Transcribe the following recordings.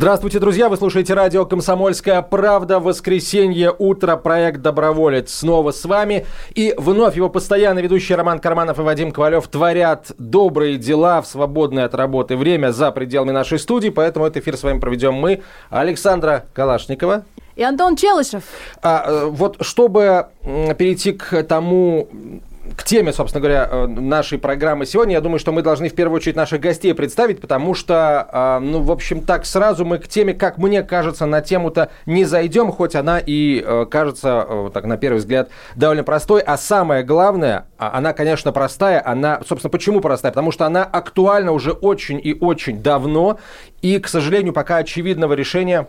Здравствуйте, друзья! Вы слушаете радио «Комсомольская правда». Воскресенье, утро, проект «Доброволец» снова с вами. И вновь его постоянно ведущие Роман Карманов и Вадим Ковалев творят добрые дела в свободное от работы время за пределами нашей студии. Поэтому этот эфир с вами проведем мы, Александра Калашникова. И Антон Челышев. А, э, вот чтобы перейти к тому, к теме, собственно говоря, э, нашей программы сегодня, я думаю, что мы должны в первую очередь наших гостей представить, потому что, а, ну, в общем, так сразу мы к теме, как мне кажется, на тему-то не зайдем, хоть она и э, кажется, э, так на первый взгляд, довольно простой. А самое главное, а, она, конечно, простая, она, собственно, почему простая? Потому что она актуальна уже очень и очень давно, и, к сожалению, пока очевидного решения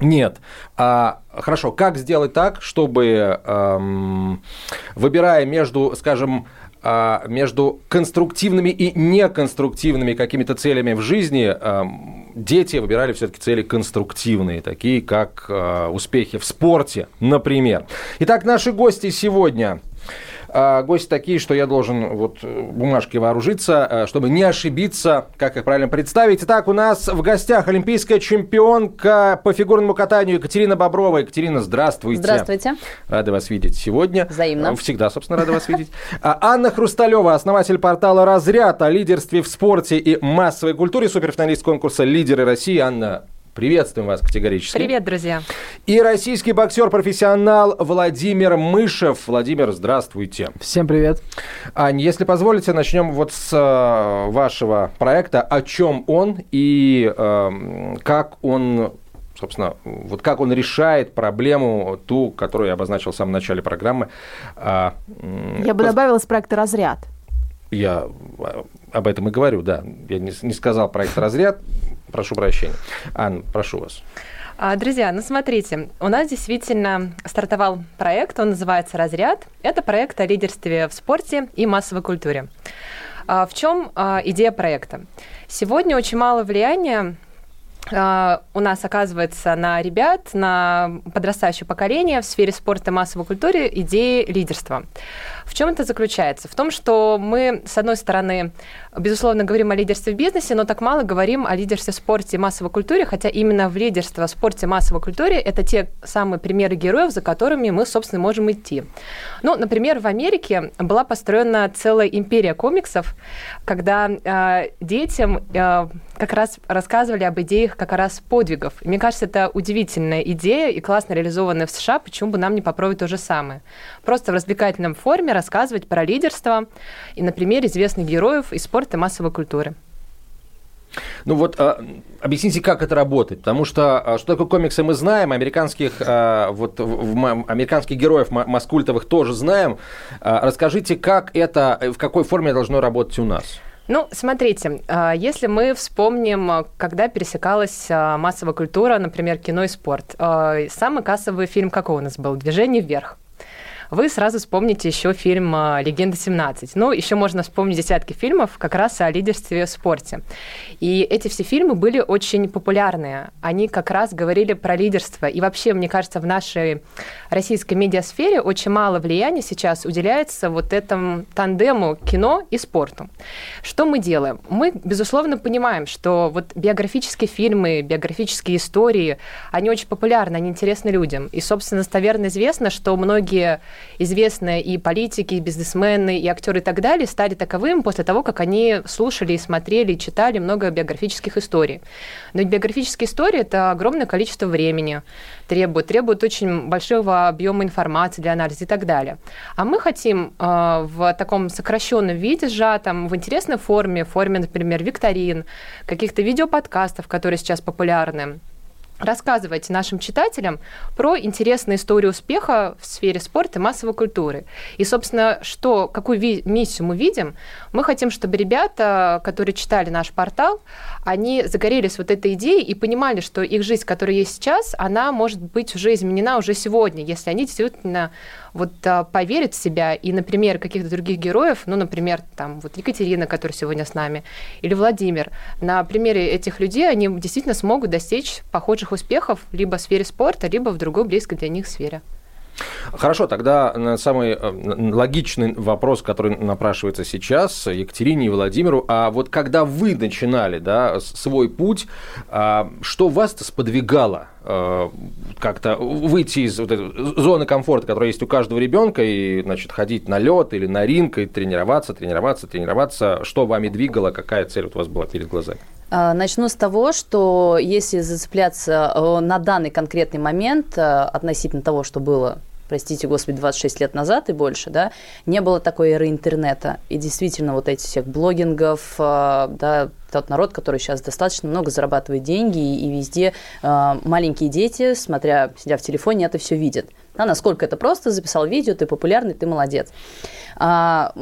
нет. А, хорошо, как сделать так, чтобы, эм, выбирая между, скажем, а, между конструктивными и неконструктивными какими-то целями в жизни, эм, дети выбирали все-таки цели конструктивные, такие как э, успехи в спорте, например. Итак, наши гости сегодня гости такие, что я должен вот бумажки вооружиться, э, чтобы не ошибиться, как их правильно представить. Итак, у нас в гостях олимпийская чемпионка по фигурному катанию Екатерина Боброва. Екатерина, здравствуйте. Здравствуйте. Рада вас видеть сегодня. Взаимно. Э, Всегда, собственно, рада вас видеть. А, Анна Хрусталева, основатель портала «Разряд» о лидерстве в спорте и массовой культуре, суперфиналист конкурса «Лидеры России». Анна, приветствуем вас категорически. Привет, друзья. И российский боксер-профессионал Владимир Мышев. Владимир, здравствуйте. Всем привет. Ань, если позволите, начнем вот с э, вашего проекта. О чем он и э, как он собственно, вот как он решает проблему, ту, которую я обозначил в самом начале программы. А, Я бы пос- добавила из проекта «Разряд». Я а, об этом и говорю, да. Я не, не сказал проект «Разряд». Прошу прощения. Ан, прошу вас. А, Друзья, ну смотрите, у нас действительно стартовал проект, он называется «Разряд». Это проект о лидерстве в спорте и массовой культуре. А, В чем а, идея проекта? Сегодня очень мало влияния у нас оказывается на ребят, на подрастающее поколение в сфере спорта и массовой культуры идеи лидерства. В чем это заключается? В том, что мы, с одной стороны, безусловно, говорим о лидерстве в бизнесе, но так мало говорим о лидерстве в спорте и массовой культуре, хотя именно в лидерство в спорте и массовой культуре это те самые примеры героев, за которыми мы, собственно, можем идти. Ну, например, в Америке была построена целая империя комиксов, когда э, детям э, как раз рассказывали об идеях как раз подвигов. И мне кажется, это удивительная идея и классно реализованная в США, почему бы нам не попробовать то же самое. Просто в развлекательном форме рассказывать про лидерство и на примере известных героев из спорта и массовой культуры. Ну вот а, объясните, как это работает, потому что а, что такое комиксы мы знаем, американских а, вот в- в американских героев маскультовых тоже знаем. А, расскажите, как это, в какой форме должно работать у нас? Ну, смотрите, а, если мы вспомним, когда пересекалась а, массовая культура, например, кино и спорт, а, самый кассовый фильм какой у нас был? «Движение вверх». Вы сразу вспомните еще фильм а, «Легенда 17». Ну, еще можно вспомнить десятки фильмов как раз о лидерстве в спорте. И эти все фильмы были очень популярные. Они как раз говорили про лидерство. И вообще, мне кажется, в нашей российской медиасфере очень мало влияния сейчас уделяется вот этому тандему кино и спорту. Что мы делаем? Мы, безусловно, понимаем, что вот биографические фильмы, биографические истории, они очень популярны, они интересны людям. И, собственно, достоверно известно, что многие известные и политики, и бизнесмены, и актеры и так далее стали таковыми после того, как они слушали и смотрели, и читали много биографических историй. Но биографические истории – это огромное количество времени, требует, требует очень большого объема информации для анализа и так далее. А мы хотим э, в таком сокращенном виде, сжатом, в интересной форме, в форме, например, викторин, каких-то видеоподкастов, которые сейчас популярны, рассказывать нашим читателям про интересные истории успеха в сфере спорта и массовой культуры. И, собственно, что, какую миссию мы видим? Мы хотим, чтобы ребята, которые читали наш портал, они загорелись вот этой идеей и понимали, что их жизнь, которая есть сейчас, она может быть уже изменена уже сегодня, если они действительно вот а, поверят в себя и, например, каких-то других героев, ну, например, там вот Екатерина, которая сегодня с нами, или Владимир, на примере этих людей они действительно смогут достичь похожих успехов либо в сфере спорта, либо в другой близкой для них сфере. Хорошо, тогда самый э, логичный вопрос, который напрашивается сейчас Екатерине и Владимиру. А вот когда вы начинали да, свой путь, а, что вас-то сподвигало как-то выйти из вот этой зоны комфорта, которая есть у каждого ребенка, и значит, ходить на лед или на ринг, и тренироваться, тренироваться, тренироваться? Что вами двигало, какая цель у вас была перед глазами? А, начну с того, что если зацепляться э, на данный конкретный момент относительно того, что было простите господи, 26 лет назад и больше, да, не было такой эры интернета. И действительно вот этих всех блогингов, э, да, тот народ, который сейчас достаточно много зарабатывает деньги, и, везде э, маленькие дети, смотря, сидя в телефоне, это все видят. Да, насколько это просто, записал видео, ты популярный, ты молодец. А,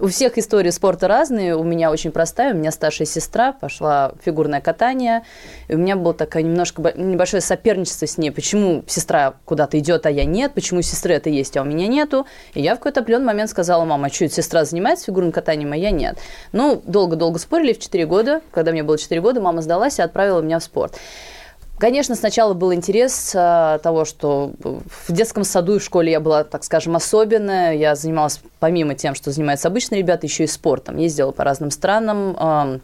у всех истории спорта разные. У меня очень простая. У меня старшая сестра пошла фигурное катание. И у меня было такое немножко небольшое соперничество с ней. Почему сестра куда-то идет, а я нет? Почему у сестры это есть, а у меня нету? И я в какой-то определенный момент сказала, мама, а что, сестра занимается фигурным катанием, а я нет? Ну, долго-долго спорили. В 4 года, когда мне было 4 года, мама сдалась и отправила меня в спорт. Конечно, сначала был интерес а, того, что в детском саду и в школе я была, так скажем, особенная. Я занималась, помимо тем, что занимаются обычные ребята, еще и спортом. Ездила по разным странам, а,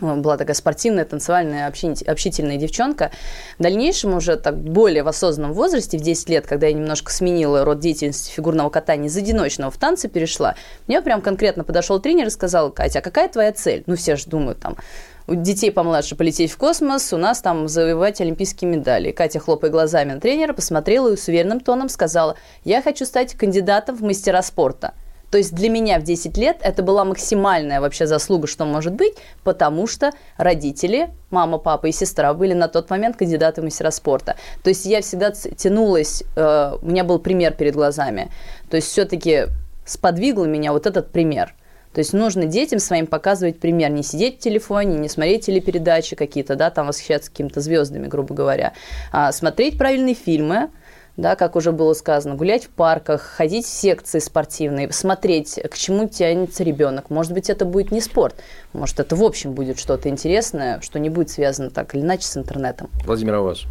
была такая спортивная, танцевальная, общительная девчонка. В дальнейшем уже так более в осознанном возрасте, в 10 лет, когда я немножко сменила род деятельности фигурного катания из одиночного в танцы перешла, мне прям конкретно подошел тренер и сказал, Катя, а какая твоя цель? Ну, все же думают там, у детей помладше полететь в космос, у нас там завоевать олимпийские медали. Катя, хлопая глазами на тренера, посмотрела и с уверенным тоном сказала, я хочу стать кандидатом в мастера спорта. То есть для меня в 10 лет это была максимальная вообще заслуга, что может быть, потому что родители, мама, папа и сестра были на тот момент кандидаты в мастера спорта. То есть я всегда тянулась, э, у меня был пример перед глазами. То есть все-таки сподвигло меня вот этот пример – то есть нужно детям своим показывать пример, не сидеть в телефоне, не смотреть телепередачи какие-то, да, там восхищаться какими-то звездами, грубо говоря, а смотреть правильные фильмы, да, как уже было сказано, гулять в парках, ходить в секции спортивные, смотреть, к чему тянется ребенок. Может быть, это будет не спорт, может, это в общем будет что-то интересное, что не будет связано так или иначе с интернетом. Владимир, а у вас?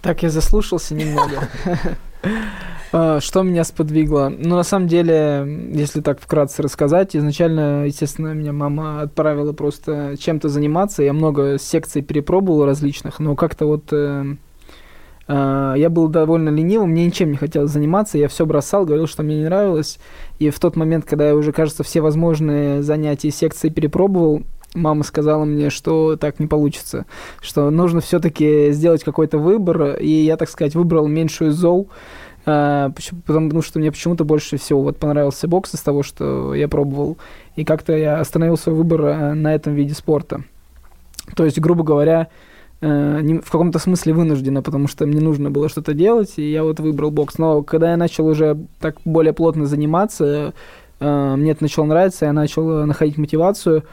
Так, я заслушался немного. А, что меня сподвигло? Ну, на самом деле, если так вкратце рассказать, изначально, естественно, меня мама отправила просто чем-то заниматься. Я много секций перепробовал различных, но как-то вот э, э, я был довольно ленивым, мне ничем не хотелось заниматься, я все бросал, говорил, что мне не нравилось. И в тот момент, когда я уже, кажется, все возможные занятия и секции перепробовал, мама сказала мне, что так не получится, что нужно все-таки сделать какой-то выбор, и я, так сказать, выбрал меньшую зол, а, потому что мне почему-то больше всего вот понравился бокс из того, что я пробовал, и как-то я остановил свой выбор э, на этом виде спорта. То есть, грубо говоря, э, в каком-то смысле вынужденно, потому что мне нужно было что-то делать, и я вот выбрал бокс. Но когда я начал уже так более плотно заниматься, э, мне это начало нравиться, я начал находить мотивацию,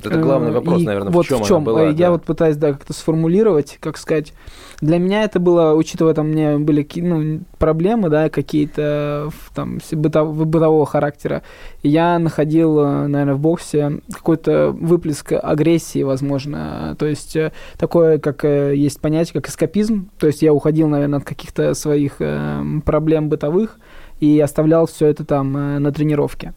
это главный вопрос, и наверное, вот в чем, в чем? была. Я да. вот пытаюсь да, как-то сформулировать, как сказать. Для меня это было, учитывая, там, у меня были ну, проблемы, да, какие-то там бытов, бытового характера. Я находил, э, наверное, в боксе какой-то выплеск агрессии, возможно. То есть э, такое, как э, есть понятие, как эскапизм. То есть я уходил, наверное, от каких-то своих проблем бытовых и оставлял все это там на тренировке.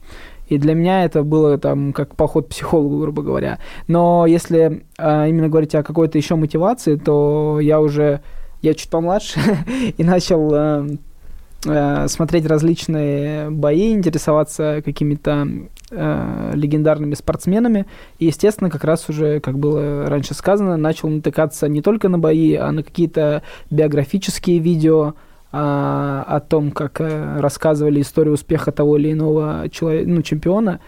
И для меня это было там как поход психологу, грубо говоря. Но если э, именно говорить о какой-то еще мотивации, то я уже, я чуть помладше и начал э, э, смотреть различные бои, интересоваться какими-то э, легендарными спортсменами. И, естественно, как раз уже, как было раньше сказано, начал натыкаться не только на бои, а на какие-то биографические видео, о том, как э, рассказывали историю успеха того или иного человека, ну, чемпиона.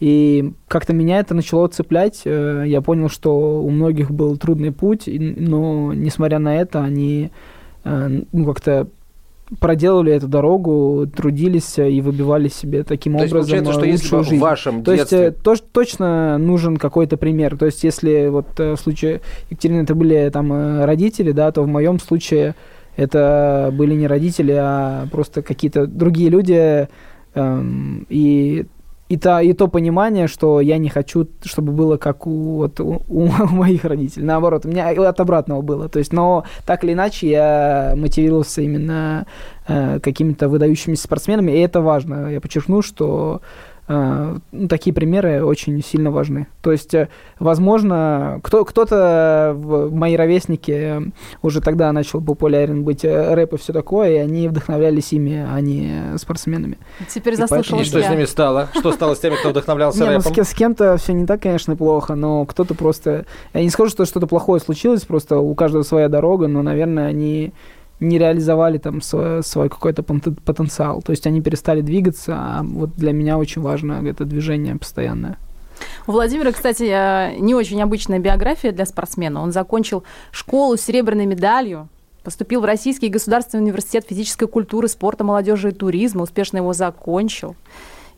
И как-то меня это начало цеплять. Э, я понял, что у многих был трудный путь, но несмотря на это, они э, ну, как-то проделали эту дорогу, трудились и выбивали себе таким То образом есть, что если бы жизнь. в вашем То детстве... есть то, точно нужен какой-то пример. То есть если вот в случае Екатерины это были там родители, да, то в моем случае это были не родители, а просто какие-то другие люди. Эм, и и, то, и то понимание, что я не хочу, чтобы было как у, вот, у, у моих родителей. Наоборот, у меня от обратного было. То есть, но так или иначе я мотивировался именно э, какими-то выдающимися спортсменами, и это важно. Я подчеркну, что такие примеры очень сильно важны. То есть, э, возможно, кто, кто-то, мои ровесники, уже тогда начал популярен быть э, рэп и все такое, и они вдохновлялись ими, а не спортсменами. Теперь заслушалась И что с ними стало? Что стало с теми, кто вдохновлялся не, рэпом? Ну, с, с кем-то все не так, конечно, плохо, но кто-то просто... Я не скажу, что что-то плохое случилось, просто у каждого своя дорога, но, наверное, они не реализовали там свой, свой какой-то потенциал. То есть они перестали двигаться, а вот для меня очень важно это движение постоянное. У Владимира, кстати, э, не очень обычная биография для спортсмена. Он закончил школу с серебряной медалью, поступил в Российский государственный университет физической культуры, спорта, молодежи и туризма, успешно его закончил.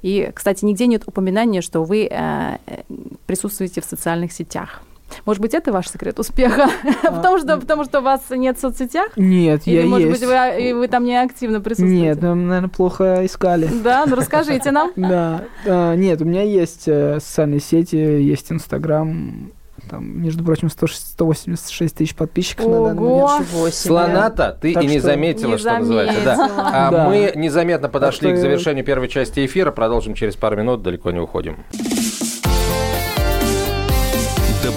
И, кстати, нигде нет упоминания, что вы э, э присутствуете в социальных сетях. Может быть, это ваш секрет успеха? А, потому, что, потому что у вас нет в соцсетях? Нет, Или, я может есть. быть, вы, вы там не активно присутствуете? Нет, мы, наверное, плохо искали. Да? Ну, расскажите нам. Да. А, нет, у меня есть э, социальные сети, есть Инстаграм, там, между прочим, 100, 186 тысяч подписчиков Ого. на данный момент. Слона-то ты Так и не что- заметила, Не что называется. Да. заметила. А Да. мы незаметно подошли Так к завершению первой части эфира. Продолжим через пару минут, далеко не уходим.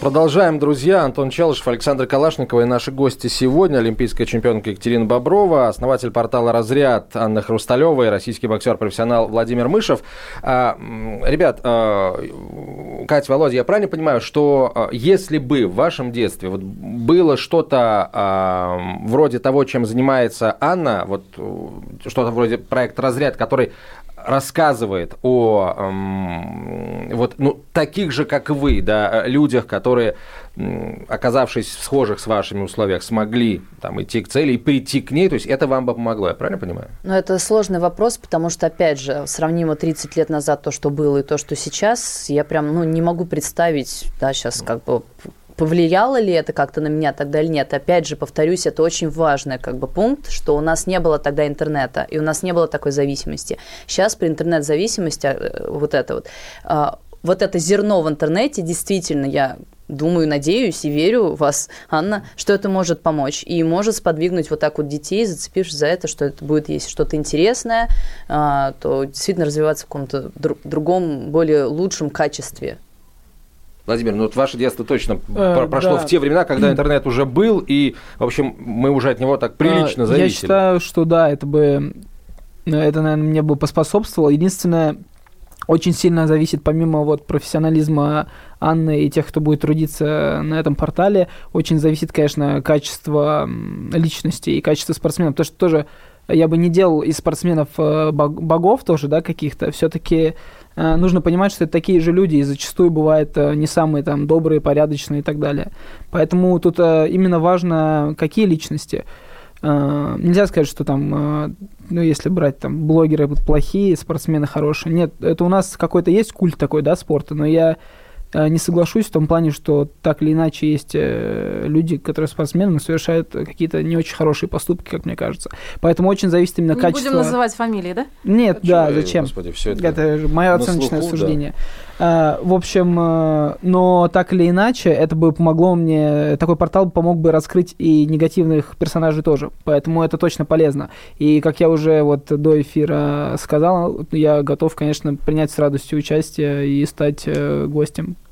Продолжаем, друзья. Антон Челышев, Александр Калашникова и наши гости сегодня. Олимпийская чемпионка Екатерина Боброва, основатель портала «Разряд» Анна Хрусталева и российский боксер-профессионал Владимир Мышев. А, ребят, а, Катя, Володя, я правильно понимаю, что а, если бы в вашем детстве вот было что-то вроде того, чем занимается Анна, вот э, что-то вроде проекта «Разряд», который рассказывает о эм, вот ну таких же как вы да людях которые оказавшись в схожих с вашими условиях смогли там идти к цели и прийти к ней то есть это вам бы помогло я правильно понимаю? Но это сложный вопрос, потому что, опять же, сравнимо 30 лет назад то, что было, и то, что сейчас, я прям ну, не могу представить, да, сейчас как бы повлияло ли это как-то на меня тогда или нет. Опять же, повторюсь, это очень важный как бы пункт, что у нас не было тогда интернета, и у нас не было такой зависимости. Сейчас при интернет-зависимости э, вот это вот, а, вот это зерно в интернете, действительно, я думаю, надеюсь и верю в вас, Анна, что это может помочь и может сподвигнуть вот так вот детей, зацепившись за это, что это будет, если что-то интересное, а, то действительно развиваться в каком-то дру- другом, более лучшем качестве. Владимир ну вот ваше детство точно Э, про- прошло да. в те времена когда интернет уже был и в общем мы уже от него так прилично А, зависели Я считаю, что да, это бы, э, это, наверное, мне бы поспособствовало. Единственное, очень сильно зависит, помимо вот профессионализма Анны и тех, кто будет трудиться на этом портале, очень зависит, конечно, качество личности и качество спортсменов. Потому что тоже я бы не делал из спортсменов э, бог- богов тоже, да, каких-то. Все-таки нужно понимать, что это такие же люди, и зачастую бывают э, не самые там добрые, порядочные и так далее. Поэтому тут э, именно важно, какие личности. Э, Нельзя сказать, что там, э, ну, если брать там блогеры плохие, спортсмены хорошие. Нет, это у нас какой-то есть культ такой, да, спорта, но я э, не соглашусь в том плане, что так или иначе есть э, люди, которые спортсмены, но совершают какие-то не очень хорошие поступки, как мне кажется. Поэтому очень зависит именно Не качество... будем называть фамилии, да? Нет, А да, зачем? Господи, все это. Это мое оценочное слуху, да. суждение. А, В общем, э, но так или иначе, это бы помогло мне, такой портал помог бы раскрыть и негативных персонажей тоже, поэтому это точно полезно. И как я уже вот до эфира сказал, я готов, конечно, принять с радостью участие и стать э, гостем э,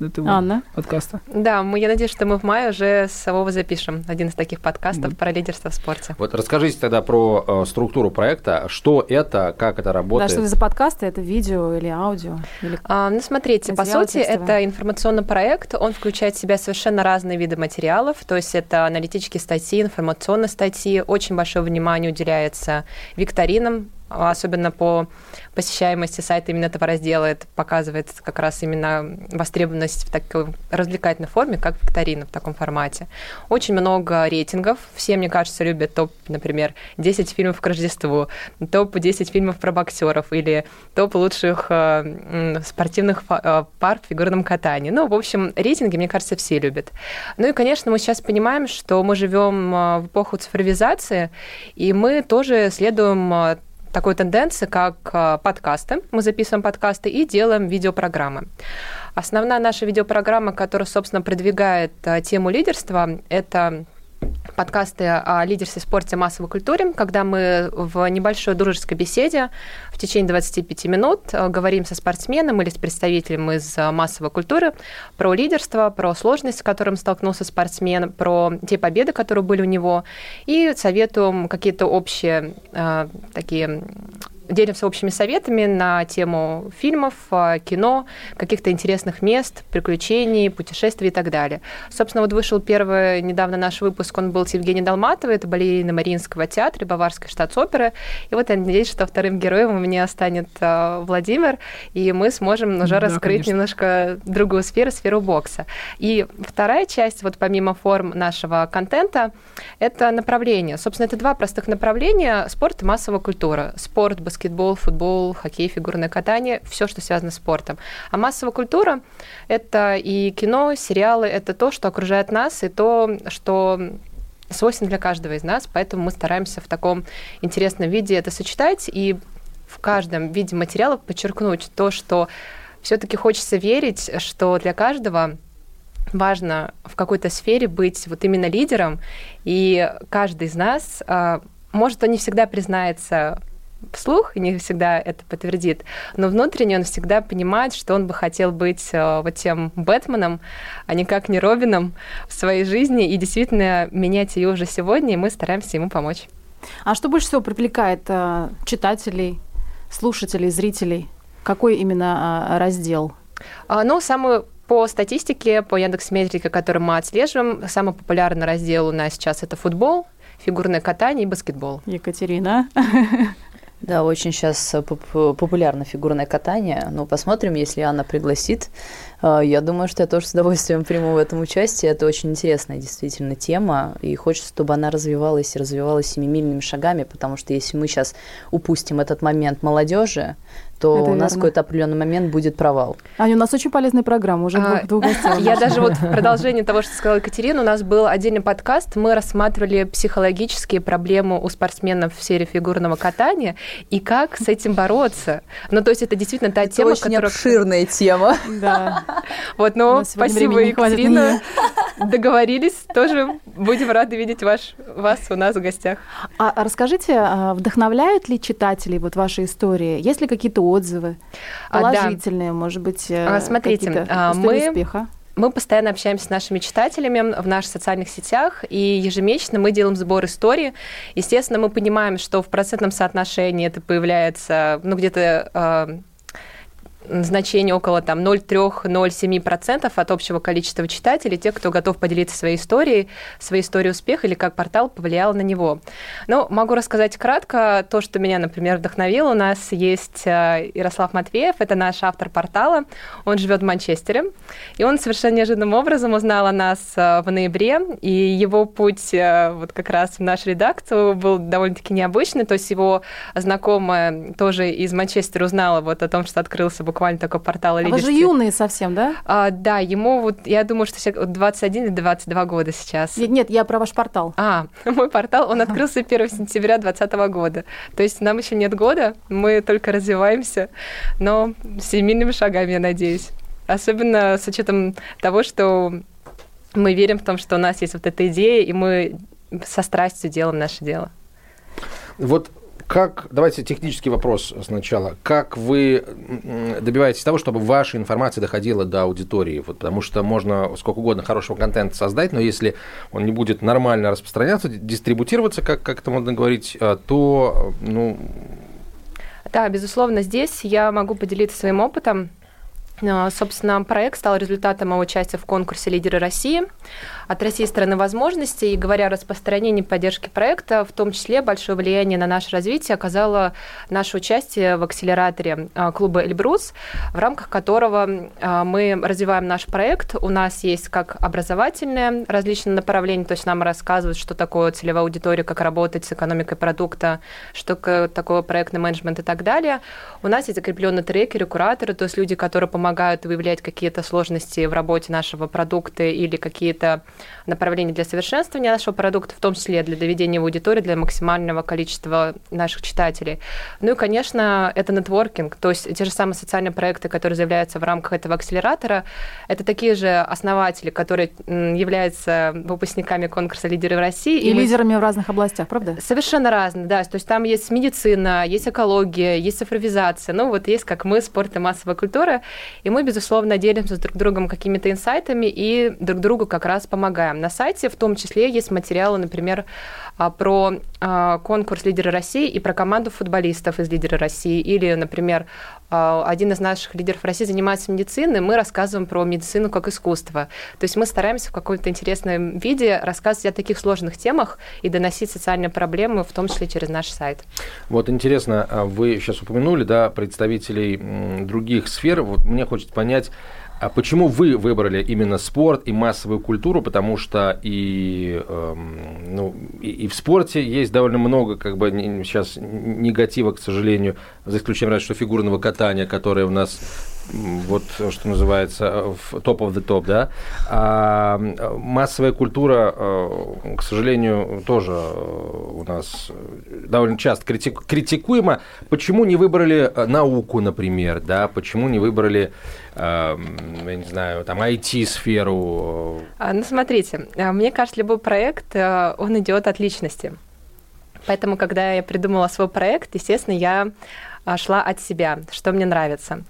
этого Анна? подкаста. Да, мы, я надеюсь, что мы в мае уже с Вовой запишем один из таких подкастов про лидерство в спорте. Вот расскажите тогда про э, структуру проекта. Что это, как это Да, работает? что это за подкасты? Это видео или аудио? Или... А, ну, смотрите, по сути, текстовые. это информационный проект. Он включает в себя совершенно разные виды материалов. То есть это аналитические статьи, информационные статьи. Очень большое внимание уделяется викторинам, а, особенно по посещаемости сайта именно этого раздела. Это показывает как раз именно востребованность в такой развлекательной форме, как викторина в таком формате. Очень много рейтингов. Все, мне кажется, любят топ, например, 10 фильмов к Рождеству, топ 10 фильмов про боксеров или топ лучших э, спортивных э, пар в фигурном катании. Ну, в общем, рейтинги, мне кажется, все любят. Ну и, конечно, мы сейчас понимаем, что мы живем э, в эпоху цифровизации, и мы тоже следуем такой тенденции, как э, подкасты. Мы записываем подкасты и делаем видеопрограммы. Основная наша видеопрограмма, которая, собственно, продвигает э, тему лидерства, это подкасты о лидерстве, спорте, массовой культуре, когда мы в небольшой дружеской беседе в течение 25 минут э, говорим со спортсменом или с представителем из массовой культуры про лидерство, про сложности, с которым столкнулся спортсмен, про те победы, которые были у него, и советуем какие-то общие э, такие делимся общими советами на тему фильмов, э, кино, каких-то интересных мест, приключений, путешествий и так далее. Собственно, вот вышел первый недавно наш выпуск, он был с Евгенией Долматовой, это балерина Мариинского театра, Баварской штатс-оперы. И вот я надеюсь, что вторым героем у меня станет э, Владимир, и мы сможем уже Да, раскрыть конечно. немножко другую сферу, сферу бокса. И вторая часть, вот помимо форм нашего контента, это направление. Собственно, это два простых направления – спорт и массовая культура. Спорт, баскетбол, футбол, хоккей, фигурное катание – все, что связано с спортом. А массовая культура – это и кино, сериалы, это то, что окружает нас, и то, что свойственно для каждого из нас, поэтому мы стараемся в таком интересном виде это сочетать и в каждом виде материала подчеркнуть то, что все-таки хочется верить, что для каждого важно в какой-то сфере быть вот именно лидером, и каждый из нас, а, может, он не всегда признается вслух, и не всегда это подтвердит, но внутренне он всегда понимает, что он бы хотел быть э, вот тем Бэтменом, а никак не Робином в своей жизни, и действительно менять ее уже сегодня, и мы стараемся ему помочь. А что больше всего привлекает э, читателей, слушателей, зрителей? Какой именно а, раздел? А, Ну, самый по статистике, по Яндекс.Метрике, который мы отслеживаем, самый популярный раздел у нас сейчас это футбол, фигурное катание и баскетбол. Екатерина. Да, очень сейчас популярно фигурное катание. Ну, посмотрим, если Анна пригласит. А, Я думаю, что я тоже с удовольствием приму в этом участие. Это очень интересная действительно тема, и хочется, чтобы она развивалась и развивалась семимильными шагами, потому что если мы сейчас упустим этот момент молодежи, то Это у нас какой-то определенный момент будет провал. Аня, у нас очень полезная программа, уже А, двух, двух гостей. Я даже вот в продолжение того, что сказала Екатерина, у нас был отдельный подкаст, мы рассматривали психологические проблемы у спортсменов в сфере фигурного катания и как с этим бороться. Ну, то есть это действительно та Это тема, очень которая... обширная тема. Да. Вот, У но нас сегодня спасибо, Екатерина. Договорились, тоже будем рады видеть ваш, вас у нас в гостях. А а расскажите, а, вдохновляют ли читателей вот ваши истории? Есть ли какие-то отзывы? А, да. Положительные, может быть, э, А, смотрите, а, мы- успеха? Мы постоянно общаемся с нашими читателями в наших социальных сетях, и ежемесячно мы делаем сбор истории. Естественно, мы понимаем, что в процентном соотношении это появляется, ну, где-то э, значение около там 0,3-0,7% от общего количества читателей, тех, кто готов поделиться своей историей, своей историей успеха или как портал повлиял на него. Но могу рассказать кратко то, что меня, например, вдохновило. У нас есть э, Ярослав Матвеев, это наш автор портала, он живет в Манчестере, и он совершенно неожиданным образом узнал о нас э, в ноябре, и его путь э, вот как раз в нашу редакцию был довольно-таки необычный, то есть его знакомая тоже из Манчестера узнала вот о том, что открылся буквально буквально только портал А вы «Лидерстве». же юные совсем, да? А, да, ему вот, я думаю, что сейчас 21 или 22 года сейчас. Нет, нет, я про ваш портал. А, мой портал, он открылся 1 сентября 2020 года. То есть нам еще нет года, мы только развиваемся, но семейными шагами, я надеюсь. Особенно с учетом того, что мы верим в том, что у нас есть вот эта идея, и мы со страстью делаем наше дело. Вот как, давайте технический вопрос сначала. Как вы добиваетесь того, чтобы ваша информация доходила до аудитории? Вот, потому что можно сколько угодно хорошего контента создать, но если он не будет нормально распространяться, дистрибутироваться, как, как это можно говорить, а, то, ну, Да, безусловно, здесь я могу поделиться своим опытом. А, Собственно, проект стал результатом моего участия в конкурсе «Лидеры России» от России страны возможностей. И говоря о распространении и поддержке проекта, в том числе большое влияние на наше развитие оказало наше участие в акселераторе а, клуба «Эльбрус», в рамках которого а, мы развиваем наш проект. У нас есть как образовательное различные направления, то есть нам рассказывают, что такое целевая аудитория, как работать с экономикой продукта, что такое проектный менеджмент и так далее. У нас есть закрепленные трекеры, кураторы, то есть люди, которые помогают выявлять какие-то сложности в работе нашего продукта или какие-то направления для совершенствования нашего продукта, в том числе для доведения в аудитории, для максимального количества наших читателей. Ну и, конечно, это нетворкинг, то есть те же самые социальные проекты, которые заявляются в рамках этого акселератора, это такие же основатели, которые являются выпускниками конкурса «Лидеры в России». И мы- лидерами в разных областях, правда? Совершенно разные, да. То есть там есть медицина, есть экология, есть цифровизация. Ну, вот есть, как мы, спорт и массовая культура. И мы, безусловно, делимся с друг другом какими-то инсайтами и друг другу как раз помогаем. На сайте в том числе есть материалы, например, а, про а, конкурс «Лидеры России» и про команду футболистов из «Лидеры России». Или, например, а, один из наших лидеров России занимается медициной, мы рассказываем про медицину как искусство. То есть мы стараемся в каком-то интересном виде рассказывать о таких сложных темах и доносить социальные проблемы, в том числе через наш сайт. Вот интересно, вы сейчас упомянули, да, представителей других сфер. Вот мне хочется понять, а почему вы выбрали именно спорт и массовую культуру? Потому что и, эм, ну, и, и в спорте есть довольно много как бы сейчас негатива, к сожалению, за исключением разве что фигурного катания, которое у нас вот что называется top of the top, да. А массовая культура, э, к сожалению, тоже э, у нас э, довольно часто критик- критикуема. Почему не выбрали науку, например, да? Почему не выбрали, э, м, я не знаю, там IT-сферу? А, Ну, смотрите, мне кажется, любой проект, он идет от личности. Поэтому, когда я придумала свой проект, естественно, я шла от себя, что мне нравится.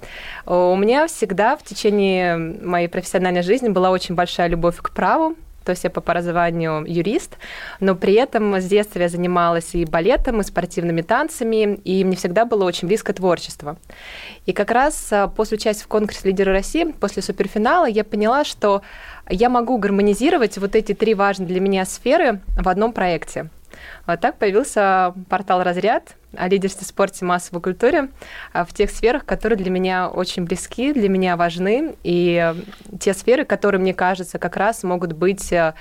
У меня всегда в течение моей профессиональной жизни была очень большая любовь к праву, то есть я по образованию юрист, но при этом с детства я занималась и балетом, и спортивными танцами, и мне всегда было очень близко творчество. И как раз а, после участия в конкурсе «Лидеры России», после суперфинала, я поняла, что я могу гармонизировать вот эти три важные для меня сферы в одном проекте. Вот так появился портал «Разряд» о лидерстве, спорте, массовой культуре а, в тех сферах, которые для меня очень близки, для меня важны, и э, те сферы, которые, мне кажется, как раз могут быть э,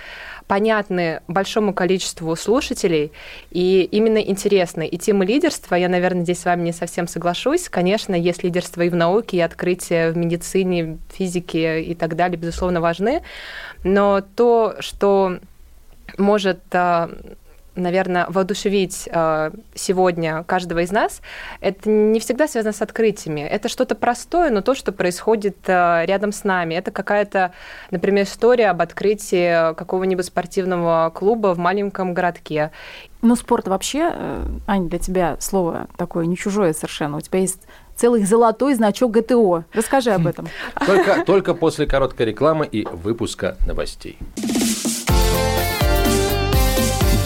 понятны большому количеству слушателей и именно интересны. И тема лидерства, я, наверное, здесь с вами не совсем соглашусь. Конечно, есть лидерство и в науке, и открытия в медицине, физике и так далее, безусловно, важны. Но то, что может а, наверное, воодушевить э, сегодня каждого из нас, это не всегда связано с открытиями. Это что-то простое, но то, что происходит э, рядом с нами. Это какая-то, например, история об открытии какого-нибудь спортивного клуба в маленьком городке. Ну, спорт вообще, э, Аня, для тебя слово такое не чужое совершенно. У тебя есть целый золотой значок ГТО. Расскажи об этом. Только, только после короткой рекламы и выпуска новостей.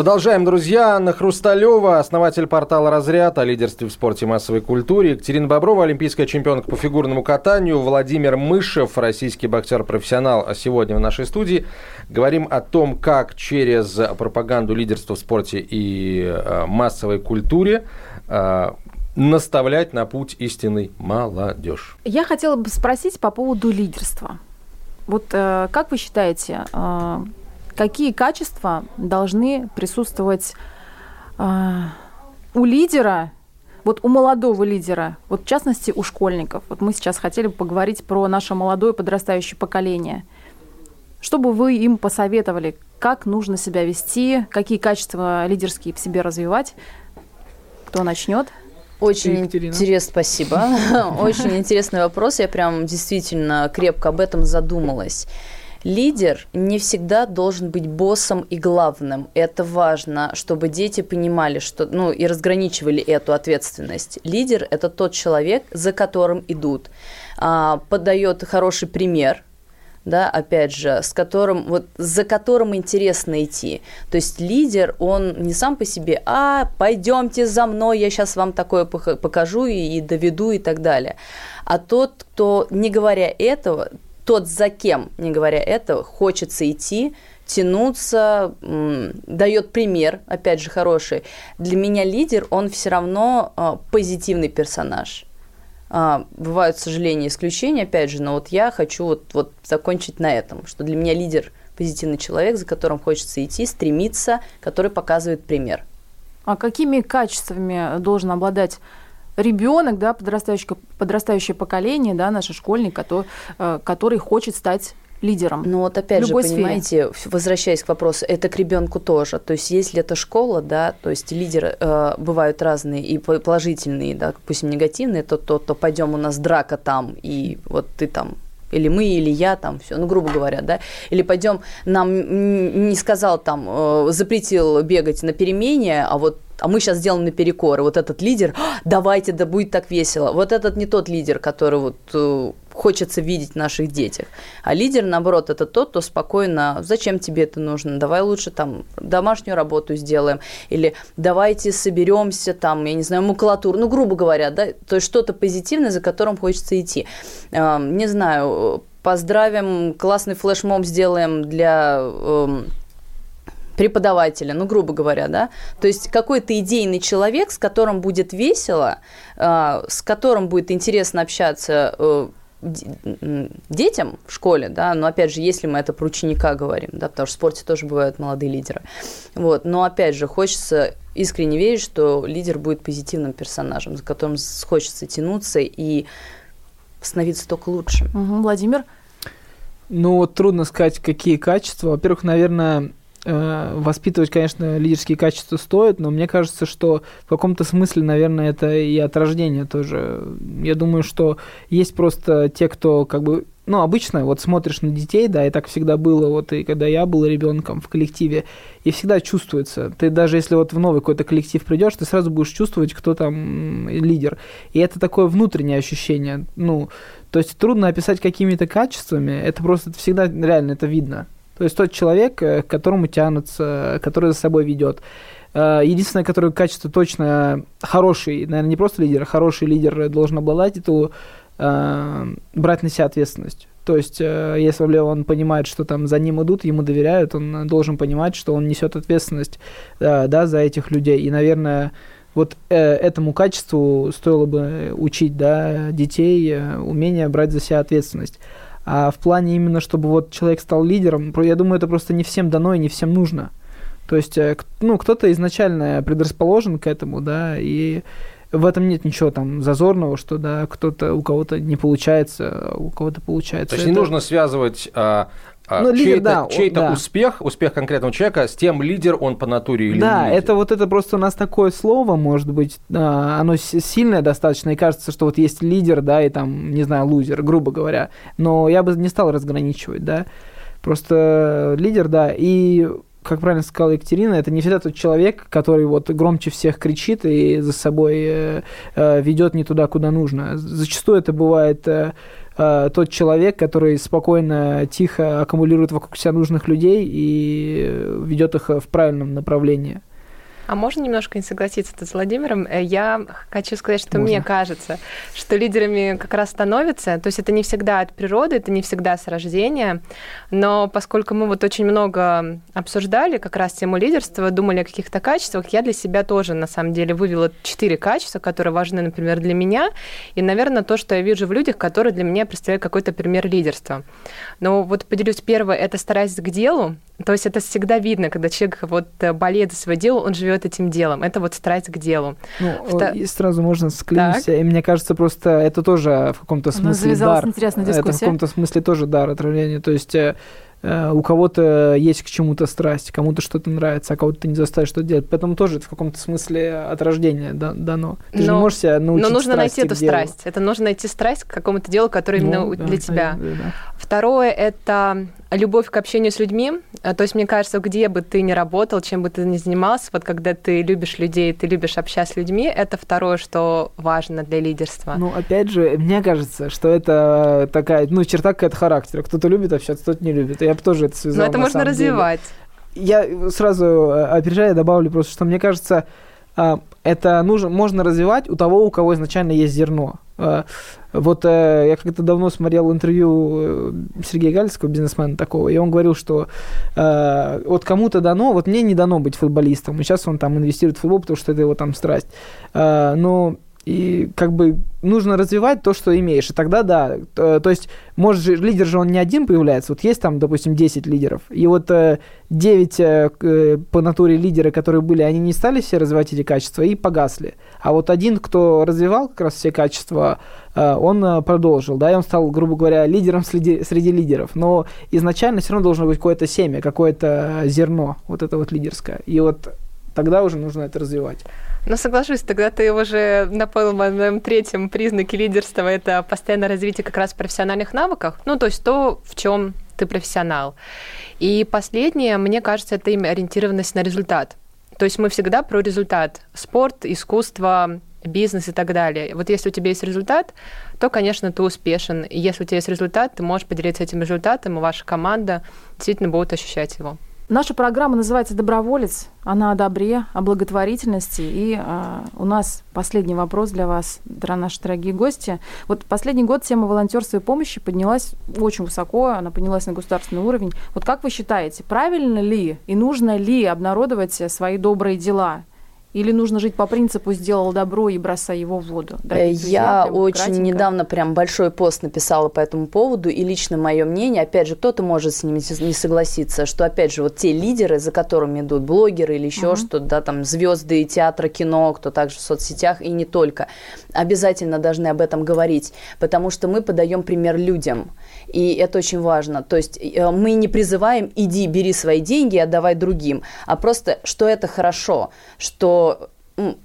Продолжаем, друзья. Анна Хрусталева, основатель портала «Разряд» о лидерстве в спорте и массовой культуре. Екатерина Боброва, олимпийская чемпионка по фигурному катанию. Владимир Мышев, российский боксер-профессионал. А сегодня в нашей студии говорим о том, как через пропаганду лидерства в спорте и э, массовой культуре э, наставлять на путь истинный молодежь. Я хотела бы спросить по поводу лидерства. Вот э, как вы считаете, э, какие качества должны присутствовать э, у лидера, вот у молодого лидера, вот в частности у школьников? Вот мы сейчас хотели бы поговорить про наше молодое подрастающее поколение. Что бы вы им посоветовали, как нужно себя вести, какие качества лидерские в себе развивать? Кто начнет? Очень интересно, спасибо. Очень интересный вопрос. Я прям действительно крепко об этом задумалась. Лидер не всегда должен быть боссом и главным. Это важно, чтобы дети понимали, что, ну, и разграничивали эту ответственность. Лидер – это тот человек, за которым идут, а, подает хороший пример, да, опять же, с которым, вот, за которым интересно идти. То есть лидер, он не сам по себе, а, пойдемте за мной, я сейчас вам такое покажу и, и доведу и так далее. А тот, кто, не говоря этого, тот, за кем, не говоря этого, хочется идти, тянуться, дает пример, опять же, хороший. Для меня лидер, он все равно а, позитивный персонаж. А, бывают, к сожалению, исключения, опять же, но вот я хочу вот, вот закончить на этом, что для меня лидер позитивный человек, за которым хочется идти, стремиться, который показывает пример. А какими качествами должен обладать ребенок, да, подрастающее, подрастающее поколение, да, наш школьник, который, который хочет стать лидером? Ну вот опять в же, любой сфере. понимаете, возвращаясь к вопросу, это к ребенку тоже. То есть если это школа, да, то есть лидеры э, бывают разные и по- положительные, да, допустим, негативные, то, то, то пойдем у нас драка там, и вот ты там или мы, или я, там, все, ну, грубо говоря, да, или пойдем, нам не сказал там, э, запретил бегать на перемене, а вот а мы сейчас сделаем наперекор, вот этот лидер, «А, давайте, да будет так весело. Вот этот не тот лидер, который вот э, хочется видеть в наших детях. А лидер, наоборот, это тот, кто спокойно, зачем тебе это нужно, давай лучше там домашнюю работу сделаем, или давайте соберемся там, я не знаю, макулатуру, ну, грубо говоря, да, то есть что-то позитивное, за которым хочется идти. Э, не знаю, поздравим, классный флешмоб сделаем для... преподавателя, ну, грубо говоря, да, то есть какой-то идейный человек, с которым будет весело, э, с которым будет интересно общаться э, детям в школе, да, но опять же, если мы это про ученика говорим, да, потому что в спорте тоже бывают молодые лидеры, вот, но опять же, хочется искренне верить, что лидер будет позитивным персонажем, за которым хочется тянуться и становиться только лучше. Мгм. Владимир? Ну, вот трудно сказать, какие качества. Во-первых, наверное, воспитывать, конечно, лидерские качества стоит, но мне кажется, что в каком-то смысле, наверное, это и от рождения тоже. Я думаю, что есть просто те, кто как бы ну, обычно вот смотришь на детей, да, и так всегда было, вот и когда я был ребенком в коллективе, и всегда чувствуется. Ты даже если вот в новый какой-то коллектив придешь, ты сразу будешь чувствовать, кто там лидер. И это такое внутреннее ощущение. Ну, то есть трудно описать какими-то качествами, это просто всегда реально это видно. То есть тот человек, э, к которому тянутся, который за собой ведет. Э, Единственное, которое качество точно хороший, наверное, не просто лидер, а хороший лидер должен обладать, это э, брать на себя ответственность. То есть, если он понимает, что там за ним идут, ему доверяют, он должен понимать, что он несет ответственность да, за этих людей. И, наверное, вот этому качеству стоило бы учить да, детей, умение брать за себя ответственность. А в плане именно, чтобы вот человек стал лидером, я думаю, это просто не всем дано и не всем нужно. То есть, э, ну, кто-то изначально предрасположен к этому, да, и в этом нет ничего там зазорного, что, да, кто-то, у кого-то не получается, а у кого-то получается. То есть не Это- нужно связывать а, Ну, лидер, чей-то, да, чей-то да. успех, успех конкретного человека с тем, лидер он по натуре или Да, не лидер. это вот это просто у нас такое слово, может быть, а, оно сильное достаточно, и кажется, что вот есть лидер, да, и там, не знаю, лузер, грубо говоря. Но я бы не стал разграничивать, да. Просто лидер, да, и как правильно сказала Екатерина, это не всегда тот человек, который вот громче всех кричит и за собой э, э, ведет не туда, куда нужно. Зачастую это бывает э, тот человек, который спокойно, тихо аккумулирует вокруг себя нужных людей и ведет их в правильном направлении. А можно немножко не согласиться с Владимиром? Э, Я хочу сказать, что Можно. мне кажется, что лидерами как раз становятся, то есть это не всегда от природы, это не всегда с рождения, но поскольку мы вот очень много обсуждали как раз тему лидерства, думали о каких-то качествах, я для себя тоже на самом деле вывела четыре качества, которые важны, например, для меня, и, наверное, то, что я вижу в людях, которые для меня представляют какой-то пример лидерства. Но вот поделюсь, первое, это стараясь к делу, то есть это всегда видно, когда человек вот э, болеет за свое дело, он живет этим делом. Это вот страсть к делу. Ну, Вто- и сразу можно склониться. И мне кажется, просто это тоже в каком-то смысле дар. интересная Это в каком-то смысле тоже дар отравления. То есть э, э, у кого-то есть к чему-то страсть, кому-то что-то нравится, а кого-то ты не заставишь что-то делать. Поэтому тоже это в каком-то смысле от рождения да- дано. Ты же не Но- можешь себя научить Но нужно найти эту делу. страсть. Это нужно найти страсть к какому-то делу, которое именно Ну, у- да, для тебя. да, да. Второе – это любовь к общению с людьми. А, То есть, мне кажется, где бы ты ни работал, чем бы ты ни занимался, вот когда ты любишь людей, ты любишь общаться с людьми, это второе, что важно для лидерства. Ну, опять же, мне кажется, что это такая, ну, черта какая-то характера. Кто-то любит общаться, кто-то не любит. Я бы тоже это связал. Но это можно самом деле. развивать. Я сразу э, опережая добавлю просто, что мне кажется, а, это нужно, можно развивать у того, у кого изначально есть зерно. А, Вот э, я как-то давно смотрел интервью э, Сергея Гальского, бизнесмена такого, и он говорил, что э, вот кому-то дано, вот мне не дано быть футболистом, и сейчас он там инвестирует в футбол, потому что это его там страсть. А, Но и как бы нужно развивать то, что имеешь. И тогда да. Т- То есть, может же, лидер же он не один появляется. Вот есть там, допустим, 10 лидеров. И вот э, 9 э, э, по натуре лидеры, которые были, они не стали все развивать эти качества и погасли. А вот один, кто развивал как раз все качества, э, он продолжил, да, и он стал, грубо говоря, лидером среди, среди лидеров. Но изначально все равно должно быть какое-то семя, какое-то зерно, вот это вот лидерское. И вот тогда уже нужно это развивать. Ну, соглашусь, тогда ты уже на моем третьем признаке лидерства, это постоянное развитие как раз профессиональных навыков, ну, то есть то, в чем ты профессионал. И последнее, мне кажется, это именно ориентированность на результат. То есть мы всегда про результат. Спорт, искусство, бизнес и так далее. Вот если у тебя есть результат, то, конечно, ты успешен. И если у тебя есть результат, ты можешь поделиться этим результатом, и ваша команда действительно будет ощущать его. Наша программа называется «Доброволец». Она о добре, о благотворительности. И а, у нас последний вопрос для вас, дра- наши дорогие гости. Вот последний год тема волонтерства и помощи поднялась очень высоко, она поднялась на государственный уровень. Вот как вы считаете, правильно ли и нужно ли обнародовать свои добрые дела? Или нужно жить по принципу «сделал добро и бросай его в воду»? Дорогие друзья, Я очень кратенько. недавно прям большой пост написала по этому поводу, и лично мое мнение, опять же, кто-то может с ними не согласиться, что, опять же, вот те лидеры, за которыми идут блогеры или еще Мгм. что-то, да, там, звезды театра, кино, кто также в соцсетях, и не только, обязательно должны об этом говорить, потому что мы подаем пример людям, и это очень важно. То есть э, мы не призываем «иди, бери свои деньги и отдавай другим», а просто, что это хорошо, что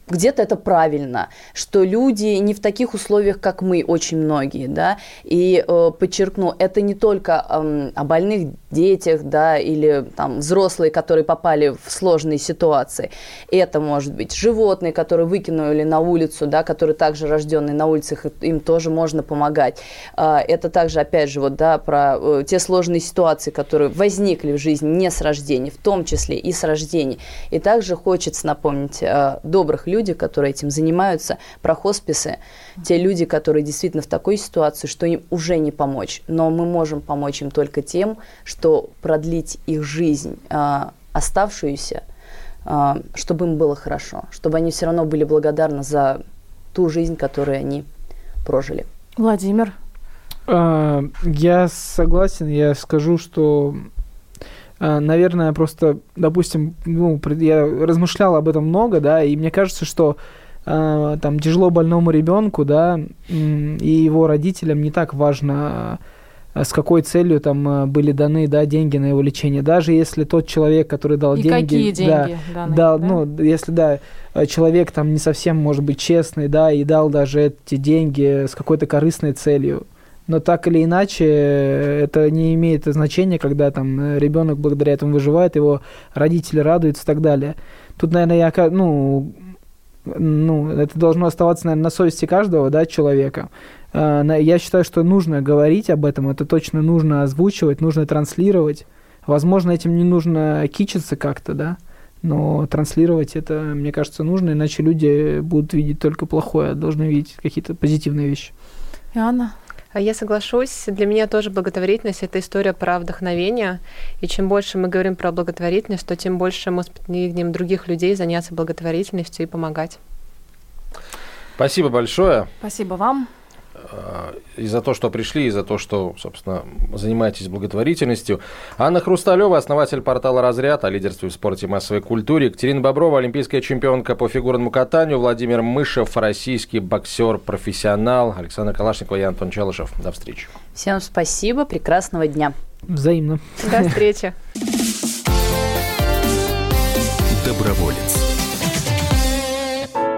где-то это правильно, что люди не в таких условиях, как мы, очень многие, да, и э, подчеркну, это не только эм, о больных детях, да, или там взрослые, которые попали в сложные ситуации, это может быть животные, которые выкинули на улицу, да, которые также рожденные на улицах, им тоже можно помогать. А, Это также, опять же, вот, да, про э, те сложные ситуации, которые возникли в жизни не с рождения, в том числе и с рождения. И также хочется напомнить о добрых людях, которые этим занимаются, про хосписы, те люди, которые действительно в такой ситуации, что им уже не помочь, но мы можем помочь им только тем, что продлить их жизнь, а, оставшуюся, а, чтобы им было хорошо, чтобы они все равно были благодарны за ту жизнь, которую они прожили. Владимир, А, Я согласен, я скажу, что, наверное, просто, допустим, ну, я размышлял об этом много, да, и мне кажется, что а, там тяжело больному ребенку, да, и его родителям не так важно, а, с какой целью там были даны, да, деньги на его лечение. Даже если тот человек, который дал и деньги, какие да, деньги даны, дал, да? ну, если да, э, человек там не совсем, может быть, честный, да, и дал даже эти деньги с какой-то корыстной целью. Но так или иначе, э, это не имеет значения, когда там ребенок благодаря этому выживает, его родители радуются и так далее. Тут, наверное, я, ну, ну, это должно оставаться, наверное, на совести каждого, да, человека. э, на- я считаю, что нужно говорить об этом, это точно нужно озвучивать, нужно транслировать. Возможно, этим не нужно кичиться как-то, да, но транслировать это, мне кажется, нужно, иначе люди будут видеть только плохое, а должны видеть какие-то позитивные вещи. И Анна? А Я соглашусь. Для меня тоже благотворительность – это история про вдохновение. И чем больше мы говорим про благотворительность, то тем больше мы сподвигнем других людей заняться благотворительностью и помогать. Спасибо большое. Спасибо вам. Э, и за то, что пришли, и за то, что, собственно, занимаетесь благотворительностью. Анна Хрусталева, основатель портала «Разряд» о лидерстве в спорте и массовой культуре. Екатерина Боброва, олимпийская чемпионка по фигурному катанию. Владимир Мышев, российский боксер-профессионал. Александр Калашников и Антон Челышев. До встречи. Всем спасибо, прекрасного дня. Взаимно. До встречи. Доброволец.